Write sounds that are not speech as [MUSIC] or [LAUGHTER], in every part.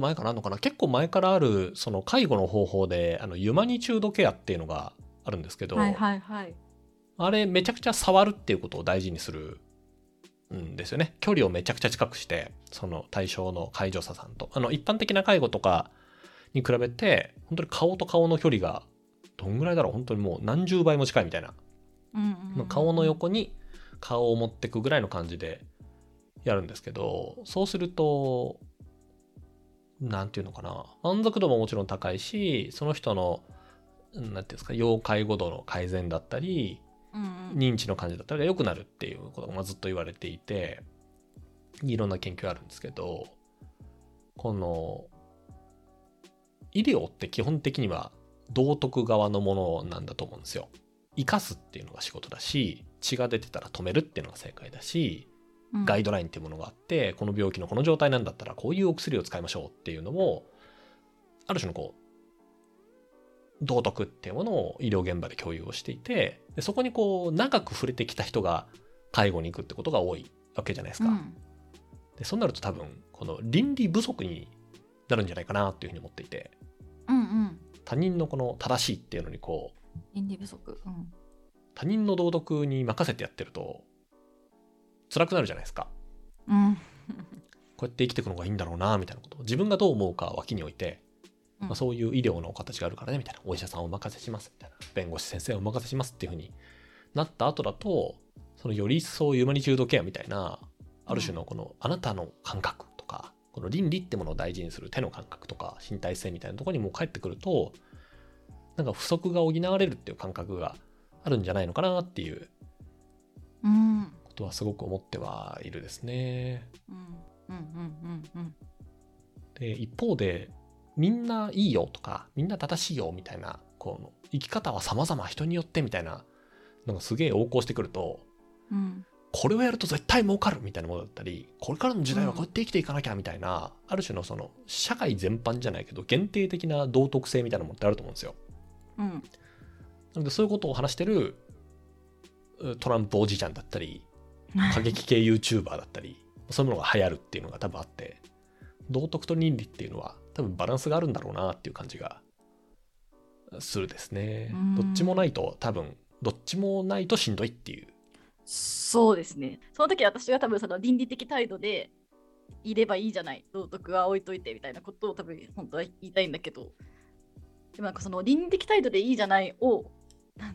と前からあるのかな？結構前からあるその介護の方法であのユマニチュードケアっていうのがあるんですけど、はいはいはい。あれめちゃくちゃ触るっていうことを大事にするんですよね。距離をめちゃくちゃ近くして、その対象の介助者さんと。あの一般的な介護とかに比べて、本当に顔と顔の距離がどんぐらいだろう？本当にもう何十倍も近いみたいな。うんうんうん顔の横に顔を持ってくぐらいの感じでやるんですけど、そうすると、なんていうのかな。満足度ももちろん高いし、その人の、なんていうんですか、要介護度の改善だったり、認知の感じだったりが良くなるっていうことがまあずっと言われていていろんな研究あるんですけどこの医療って基本的には道徳側のものなんだと思うんですよ。生かすっていうのが仕事だし血が出てたら止めるっていうのが正解だしうんガイドラインっていうものがあってこの病気のこの状態なんだったらこういうお薬を使いましょうっていうのをある種のこう道徳っていうものを医療現場で共有をしていてでそこにこう長く触れてきた人が介護に行くってことが多いわけじゃないですか。うんでそうなると多分この倫理不足になるんじゃないかなっていうふうに思っていてうんうん他人のこの正しいっていうのにこう倫理不足。うん他人の道徳に任せてやってると辛くなるじゃないですか。うん。こうやって生きていくのがいいんだろうなみたいなこと。を自分がどう思うかは脇に置いて、うん。まあ、そういう医療の形があるからねみたいな。お医者さんをお任せしますみたいな。弁護士先生をお任せしますっていうふうになった後だとそのより一層ユーマニチュードケアみたいなある種のこのあなたの感覚とかこの倫理ってものを大事にする手の感覚とか身体性みたいなところにもう帰ってくるとなんか不足が補われるっていう感覚があるんじゃないのかなっていう。うん。ことはすごく思ってはいるですね。うん。うんうんうんで一方でみんないいよとかみんな正しいよみたいなこの生き方は様々人によってみたいなのがすげえ横行してくるとうんこれをやると絶対儲かるみたいなものだったりこれからの時代はこうやって生きていかなきゃみたいな、ある種のその社会全般じゃないけど限定的な道徳性みたいなものってあると思うんですよ。うん。なのでそういうことを話してるうトランプおじちゃんだったり過激系 YouTuber だったりそういうものが流行るっていうのが多分あって道徳と倫理っていうのは多分バランスがあるんだろうなっていう感じがするですねうんどっちもないと多分どっちもないとしんどいっていうそうですね。その時私が多分その倫理的態度でいればいいじゃない、道徳は置いといてみたいなことを多分本当は言いたいんだけど、でもなんかその倫理的態度でいいじゃないを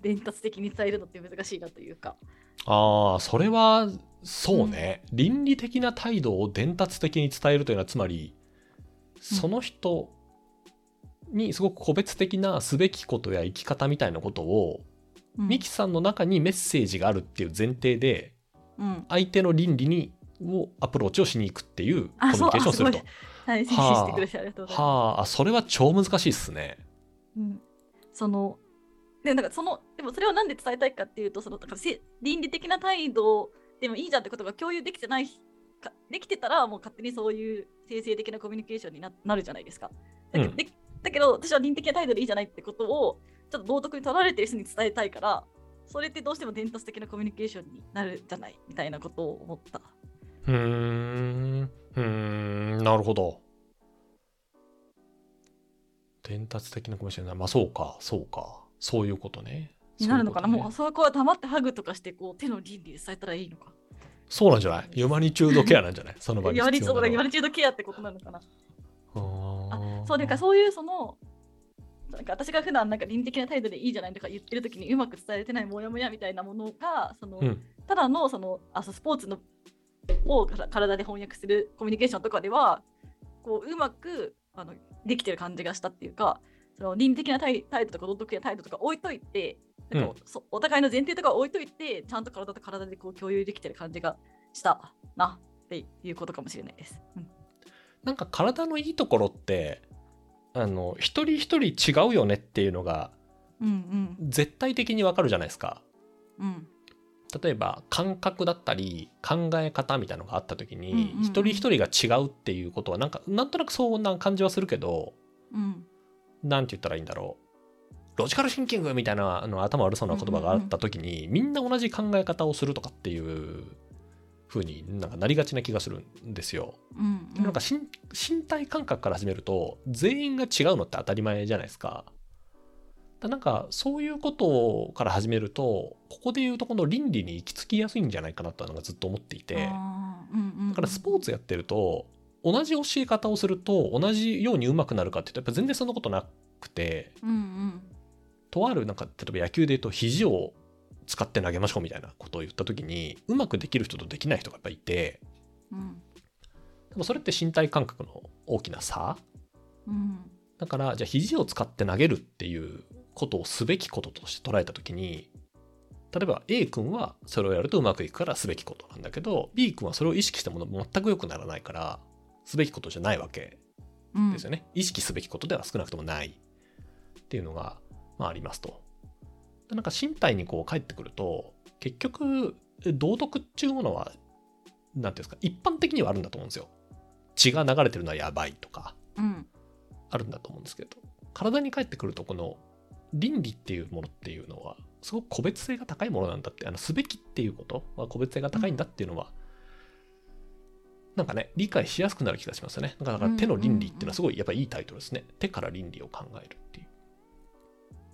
伝達的に伝えるのって難しいなというか。ああそれはそうね、倫理的な態度を伝達的に伝えるというのはつまりその人にすごく個別的なすべきことや生き方みたいなことをうん。ミキさんの中にメッセージがあるっていう前提でうん、相手の倫理にをアプローチをしに行くっていうコミあュニケーションをすると。は。はああ、それは超難しいっすね。うん、そのでなんかそのでもそれをなんで伝えたいかっていうとそのなんかせ倫理的な態度でもいいじゃんってことが共有できてないかできてたらもう勝手にそういう生成的なコミュニケーションにななるじゃないですか。だけど,、うんでだけど私は倫理的な態度でいいじゃないってことをちょっと道徳に取られてる人に伝えたいからそれってどうしても伝達的なコミュニケーションになるじゃないみたいなことを思った。うーん。うーん、なるほど。伝達的なコミュニケーションまあそうか、そうか。そういうことね。になるのかな、ねもうそこは黙ってハグとかしてこう手の倫理で伝えたらいいのか。そうなんじゃない？ユマニチュードケアなんじゃない？[LAUGHS] その場に言われ必要なのはそうだ言われチュードケアってことなのかな？あーそうだからそういうそのなんか私が普段なんか倫理的な態度でいいじゃないとか言ってる時にうまく伝えてないモヤモヤみたいなものがその、うん。ただのそのあスポーツのをから体で翻訳するコミュニケーションとかではこううまくあのできてる感じがしたっていうかその倫理的な態態度とか道徳的な態度とか置いといてなんお互いの前提とか置いといてちゃんと体と体でこう共有できてる感じがしたなっていうことかもしれないです。うん。なんか体のいいところって、あの、一人一人違うよねっていうのがうん絶対的にわかるじゃないですか。うん。うん例えば感覚だったり考え方みたいなのがあった時に、うんうんうん。一人一人が違うっていうことはなんかなんとなくそんな感じはするけどうんなんて言ったらいいんだろう。ロジカルシンキングみたいなあの頭悪そうな言葉があった時に、みんな同じ考え方をするとかっていう風になんかなりがちな気がするんですよ。うんうん。なんか身身体感覚から始めると全員が違うのって当たり前じゃないですか。だなんかそういうことから始めるとここでいうとこの倫理に行き着きやすいんじゃないかなとはなんかずっと思っていて。うんうんうん。だからスポーツやってると同じ教え方をすると同じように上手くなるかっていうとやっぱ全然そんなことなくてうんうん。とあるなんか例えば野球で言うと肘を使って投げましょうみたいなことを言った時にうまくできる人とできない人がやっぱいてうん。でもそれって身体感覚の大きな差。うん。だからじゃあ肘を使って投げるっていうことをすべきこととして捉えた時に例えば A 君はそれをやるとうまくいくからすべきことなんだけど B 君はそれを意識したもの全く良くならないからすべきことじゃないわけうん。ですよね、意識すべきことでは少なくともないっていうのが、まあ、ありますと。でなんか身体にこう帰ってくると結局道徳っていうものは何ていうんですか一般的にはあるんだと思うんですよ。血が流れてるのはやばいとかうん。あるんだと思うんですけど体に返ってくるとこの倫理っていうものっていうのはすごく個別性が高いものなんだってあのすべきっていうことは個別性が高いんだっていうのは、なんかね理解しやすくなる気がしますよね。だからだから手の倫理っていうのはすごいやっぱりいいタイトルですね。手から倫理を考えるっていう。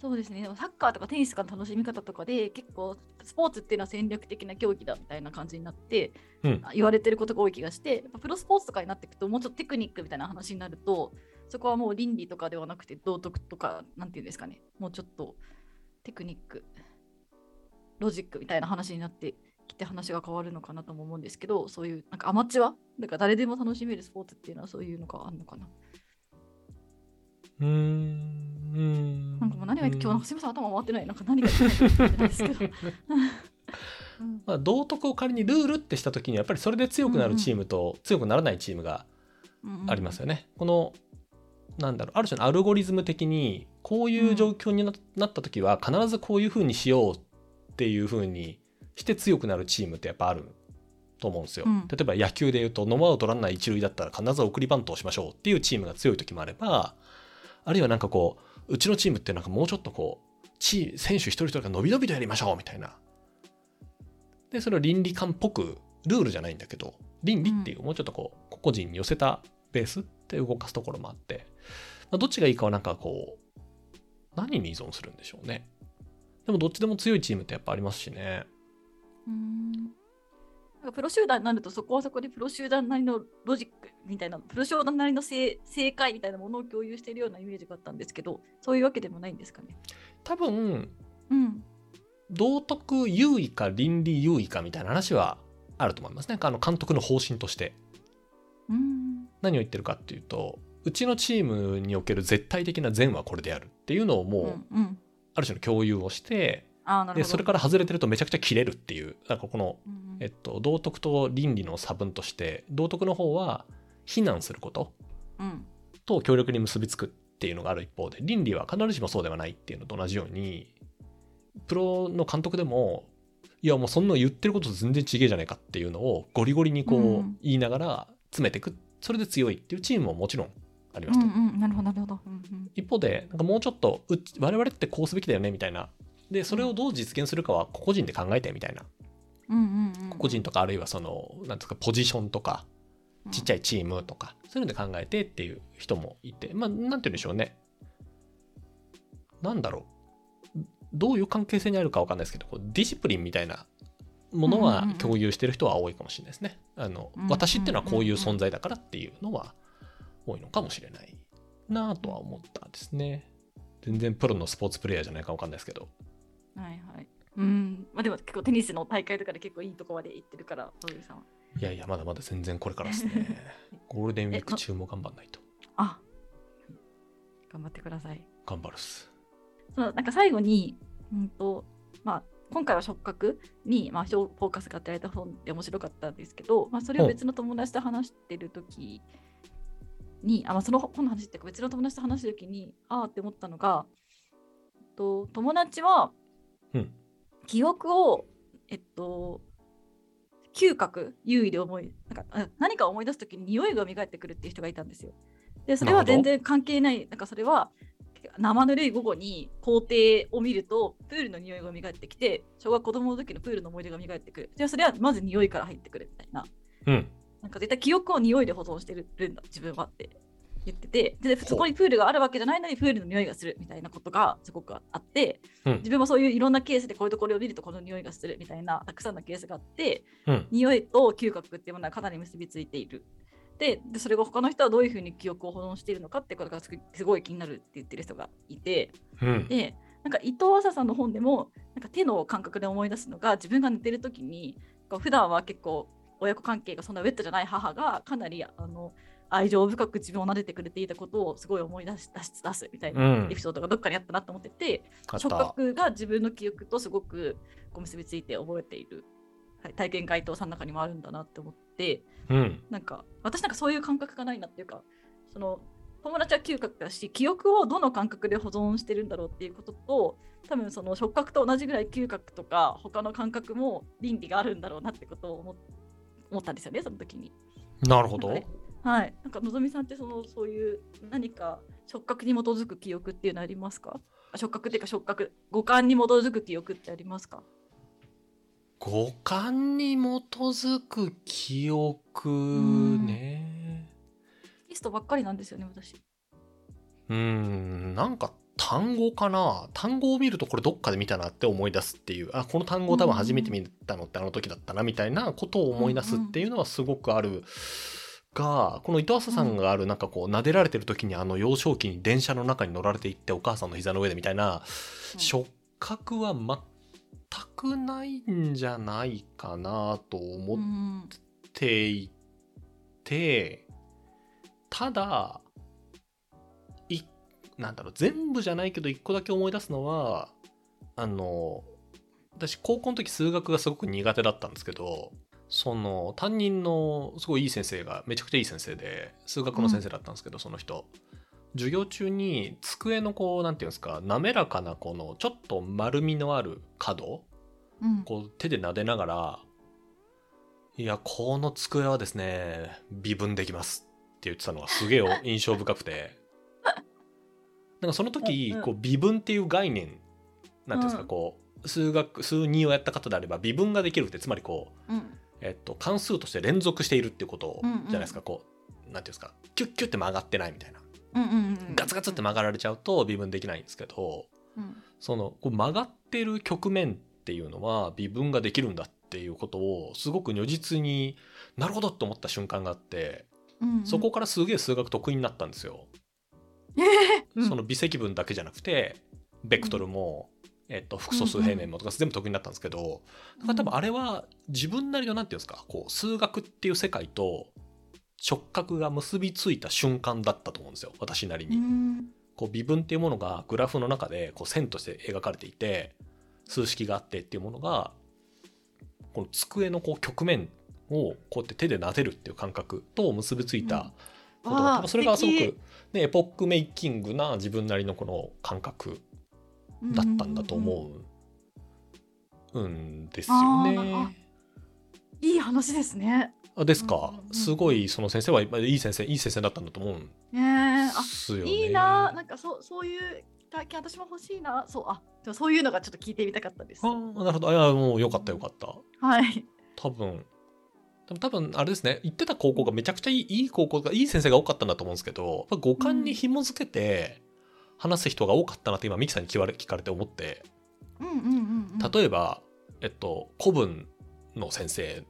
そうですね。でもサッカーとかテニスとかの楽しみ方とかで結構スポーツっていうのは戦略的な競技だみたいな感じになって、うん。言われてることが多い気がしてやっぱプロスポーツとかになっていくともうちょっとテクニックみたいな話になるとそこはもう倫理とかではなくて道徳とかなんていうんですかね。もうちょっとテクニックロジックみたいな話になってきて話が変わるのかなとも思うんですけどそういうなんかアマチュア？だから誰でも楽しめるスポーツっていうのはそういうのがあるのかな？うーん。なんかもう何が言って今日なんかすみません頭回ってない。なんか何が言ってないんですけど。[LAUGHS] [LAUGHS] うん。まあ、道徳を仮にルールってした時にやっぱりそれで強くなるチームと強くならないチームがありますよね。このなんだろうある種のアルゴリズム的にこういう状況にななった時は必ずこういうふうにしようっていうふうにして強くなるチームってやっぱあると思うんですよ。うん例えば野球で言うとノーアウトランナー一塁だったら必ず送りバントをしましょうっていうチームが強い時もあればあるいはなんかこううちのチームってなんかもうちょっとこうチー選手一人一人が伸び伸びとやりましょうみたいな。でそれを倫理観っぽくルールじゃないんだけど倫理っていうもうちょっとこう個々人に寄せたベースで動かすところもあって、まあ、どっちがいいかはなんかこう何に依存するんでしょうねでもどっちでも強いチームってやっぱありますしねうんなんかプロ集団になるとそこはそこでプロ集団なりのロジックみたいなプロ集団なりの正正解みたいなものを共有しているようなイメージがあったんですけどそういうわけでもないんですかね？多分うん。道徳優位か倫理優位かみたいな話はあると思いますねあの監督の方針としてうん。何を言ってるかっていうとうちのチームにおける絶対的な善はこれであるっていうのをもう、うんうん。ある種の共有をして。でそれから外れてるとめちゃくちゃ切れるっていうなんかこの、えっと、道徳と倫理の差分として道徳の方は非難することうん。と協力に結びつくっていうのがある一方で倫理は必ずしもそうではないっていうのと同じようにプロの監督でもいやもうそんなの言ってることと全然違えじゃないかっていうのをゴリゴリにこううん言いながら詰めていくそれで強いっていうチームももちろんありうますと、んうん。なるほど、なるほど。うんうん一方でなんかもうちょっとうち我々ってこうすべきだよねみたいなでそれをどう実現するかは個々人で考えてみたいなうんうんうん。個々人とかあるいはそのなんですかポジションとかちっちゃいチームとかそういうので考えてっていう人もいてまあなんて言うんでしょうねなんだろうどういう関係性にあるかわかんないですけどこうディシプリンみたいなものは共有してる人は多いかもしれないですね。あの私っていうのはこういう存在だからっていうのは多いのかもしれないなぁとは思ったですね。全然プロのスポーツプレイヤーじゃないかわかんないですけど。はいはい。うん。まあでも結構テニスの大会とかで結構いいとこまで行ってるから、そういうさんは。いやいやまだまだ全然これからですね。[LAUGHS] ゴールデンウィーク中も頑張んないと。あ頑張ってください。頑張るっす。そのなんか最後に、うんとまあ、今回は触覚に、まあ、フォーカスが与えられた本で面白かったんですけど、まあ、それを別の友達と話してる時に、あまあ、その本の話っていうか別の友達と話してる時にああって思ったのが、と、友達はうん。記憶を、えっと嗅覚優位で思いなんかあ何かを思い出す時に匂いが蘇ってくるっていう人がいたんですよ。でそれは全然関係ないなんかそれは生ぬるい午後に校庭を見るとプールの匂いが蘇ってきて小学子供の時のプールの思い出が蘇ってくる。じゃあそれはまず匂いから入ってくるみたいな。うん。なんか絶対記憶を匂いで保存してるんだ自分はって言っててでそこにプールがあるわけじゃないのにプールの匂いがするみたいなことがすごくあって、うん自分もそういういろんなケースでこういうところを見るとこの匂いがするみたいなたくさんのケースがあってうん。匂いと嗅覚っていうものはかなり結びついている。ででそれが他の人はどういうふうに記憶を保存しているのかってことがすごい気になるって言ってる人がいてうん。でなんか伊藤浅さんの本でもなんか手の感覚で思い出すのが自分が寝てる時にこう普段は結構親子関係がそんなウェットじゃない母がかなりあの愛情深く自分を撫でてくれていたことをすごい思い出し出し出すみたいなうんエピソードがどっかにあったなと思ってて、触あった。覚が自分の記憶とすごくこう結びついて覚えている、はい、体験回答さんの中にもあるんだなって思ってうん。なんか私なんかそういう感覚がないなっていうかその友達は嗅覚だし記憶をどの感覚で保存してるんだろうっていうことと多分その触覚と同じぐらい嗅覚とか他の感覚も倫理があるんだろうなってことを思ったんですよねその時に。なるほど。はいはい、なんかのぞみさんってそのそういう何か触覚に基づく記憶っていうのありますか？あ触覚っていうか触覚五感に基づく記憶ってありますか？五感に基づく記憶ね。テストばっかりなんですよね私。うーん、なんか単語かな？単語を見るとこれどっかで見たなって思い出すっていう、あ、この単語を多分初めて見たのってあの時だったなみたいなことを思い出すっていうのはすごくある。が、この伊藤浅さんがあるなんかこう撫でられてる時にあの幼少期に電車の中に乗られていってお母さんの膝の上でみたいな触覚は全くないんじゃないかなと思っうんていてただいなんだろう全部じゃないけど一個だけ思い出すのはあの私高校の時数学がすごく苦手だったんですけどその担任のすごいいい先生がめちゃくちゃいい先生で数学の先生だったんですけど、その人。授業中に机のこうなんていうんですか滑らかなこのちょっと丸みのある角うん。こう手で撫でながら「いやこの机はですね微分できます」って言ってたのがすげえ印象深くて。[LAUGHS] なんかその時うんうん。こう微分っていう概念なんていうんですかうん。こう数学数2をやった方であれば微分ができるってつまりこう、うんえっと、関数として連続しているっていうことうんうんじゃないですか。こうなんていうんですか。キュッキュッって曲がってないみたいな。うんうんうんガツガツって曲がられちゃうと微分できないんですけどうん。そのこう曲がってる局面っていうのは微分ができるんだっていうことをすごく如実になるほどって思った瞬間があってうんうん。そこからすげえ数学得意になったんですよ。えー。その微積分だけじゃなくてベクトルも、えっと、複素数平面もとか全部得意になったんですけどだから多分あれは自分なりのなんていうんですかこう数学っていう世界と触覚が結びついた瞬間だったと思うんですよ私なりに。うん。こう微分っていうものがグラフの中でこう線として描かれていて数式があってっていうものがこの机のこう局面をこうやって手で撫でるっていう感覚と結びついたことが、あー多分それがすご素く、ね、エポックメイキングな自分なりのこの感覚だったんだと思うんですよね。いい話ですね。あですかすごいその先生はいいい先生いい先生だったんだと思うんねえあですよね。いいななんかそうそういう体験私も欲しいなそうあそういうのがちょっと聞いてみたかったです。あーなるほどあいやもうよかったよかった。はい。多分多分あれですね行ってた高校がめちゃくちゃいいいい高校がいい先生が多かったんだと思うんですけど五感に紐づけて話す人が多かったなって今ミキさんに聞かれ聞かれて思って。うんうんうんうん。例えば、えっと、古文の先生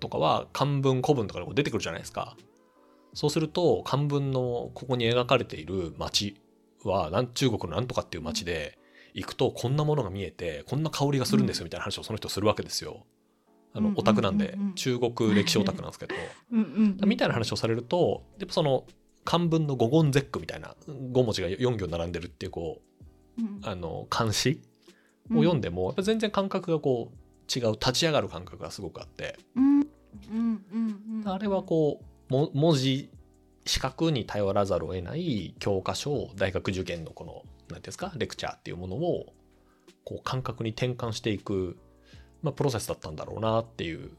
とかは漢文古文とかで出てくるじゃないですか。そうすると漢文のここに描かれている町は中国のなんとかっていう町で行くとこんなものが見えてこんな香りがするんですよみたいな話をその人するわけですよ。あのオタクなんで。中国歴史オタクなんですけど。[LAUGHS] うんうんうん。みたいな話をされるとやっぱその漢文の五言絶句みたいな5文字が4行並んでるっていうこううん。あの漢詩を読んでもやっぱ全然感覚がこう違う立ち上がる感覚がすごくあって。あれはこうも文字視覚に頼らざるを得ない教科書大学受験のこの何ですかレクチャーっていうものをこう感覚に転換していく、まあ、プロセスだったんだろうなっていう。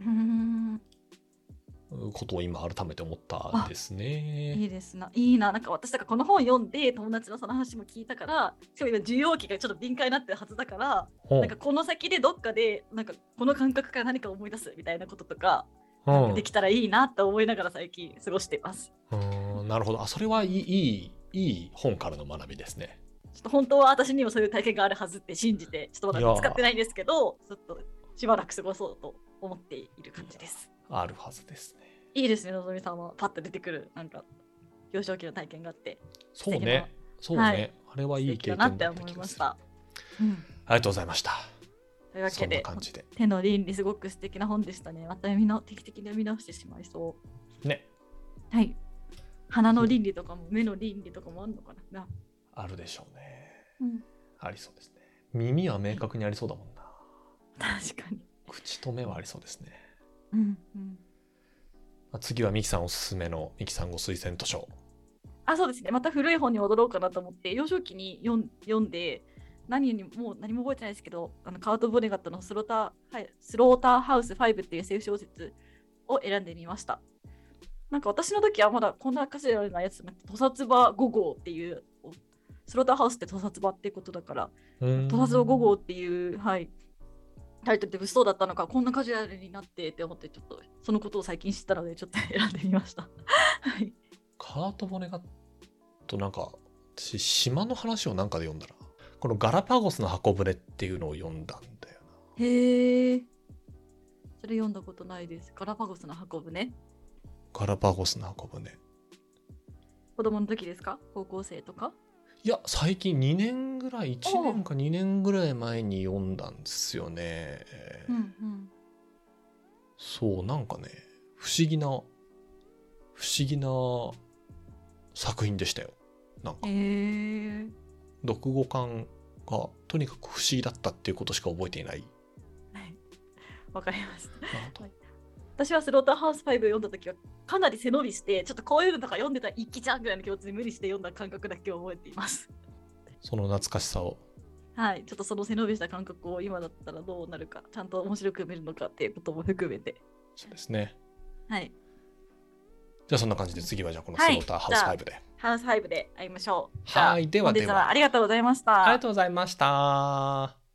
うんことを今改めて思ったんですね。いいですな。いいな。なんか私とかこの本読んで友達のその話も聞いたから、しかも今受容器がちょっと敏感になってるはずだから、なんかこの先でどっかでなんかこの感覚から何か思い出すみたいなこととか、うんできたらいいなって思いながら最近過ごしています。うーんなるほど。あ、それはいい、いい、いい本からの学びですね。ちょっと本当は私にもそういう体験があるはずって信じて、ちょっとまだ使ってないんですけど、ちょっとしばらく過ごそうと思っている感じです。あるはずですね。いいですね、のぞみさんはパッと出てくる、なんか幼少期の体験があって、そうね。そうね。はいあれはいい経験だったなって思い気がする。ました。うん、ありがとうございました。というわけで。手の倫理すごく素敵な本でしたね。また読みの定期的に読み直してしまいそね。う。はい。鼻の倫理とかも目の倫理とかもあるのかな。あるでしょうね。うん、ありそうですね。耳は明確にありそうだもんな。確かに。口と目はありそうですね。うんうん、まあ次はミキさんおすすめのミキさんご推薦図書。あ、そうですね。また古い本に戻ろうかなと思って、幼少期に読ん読んで、何にもう何も覚えてないですけど、あのカート・ボネガットのスローター、はい、スローターハウス5っていう SF 小説を選んでみました。なんか私の時はまだこんな歌詞のようなやつなくて、屠殺場5号っていう、スローターハウスって屠殺場ってことだから、屠屠殺場5号っていう、はい、タイトルで物騒だったのか、こんなカジュアルになってって思って、ちょっとそのことを最近知ったので、ちょっと選んでみました。はい。カート・ボネガットなんか私島の話をなんかで読んだらこのガラパゴスの箱舟っていうのを読んだんだよなへえ。それ読んだことないです。ガラパゴスの運ぶね。ガラパゴスの箱舟子供の時ですか？高校生とか？いや最近2年ぐらい1年か2年ぐらい前に読んだんですよね、うんうん。そうなんかね不思議な不思議な作品でしたよ。なんか。へえ。読後感がとにかく不思議だったっていうことしか覚えていない。はい。わかりました。私はスローターハウス5読んだ時はかなり背伸びして、ちょっとこういうのとか読んでたら一気ちゃんぐらいの気持ちで無理して読んだ感覚だけを覚えています。その懐かしさをはい。ちょっとその背伸びした感覚を今だったらどうなるか、ちゃんと面白く見るのかっていうことも含めて。そうですねはい。じゃあそんな感じで次はじゃあこのスはいローターハウス5で、ハウス5で会いましょう。はいではではありがとうございました。ありがとうございました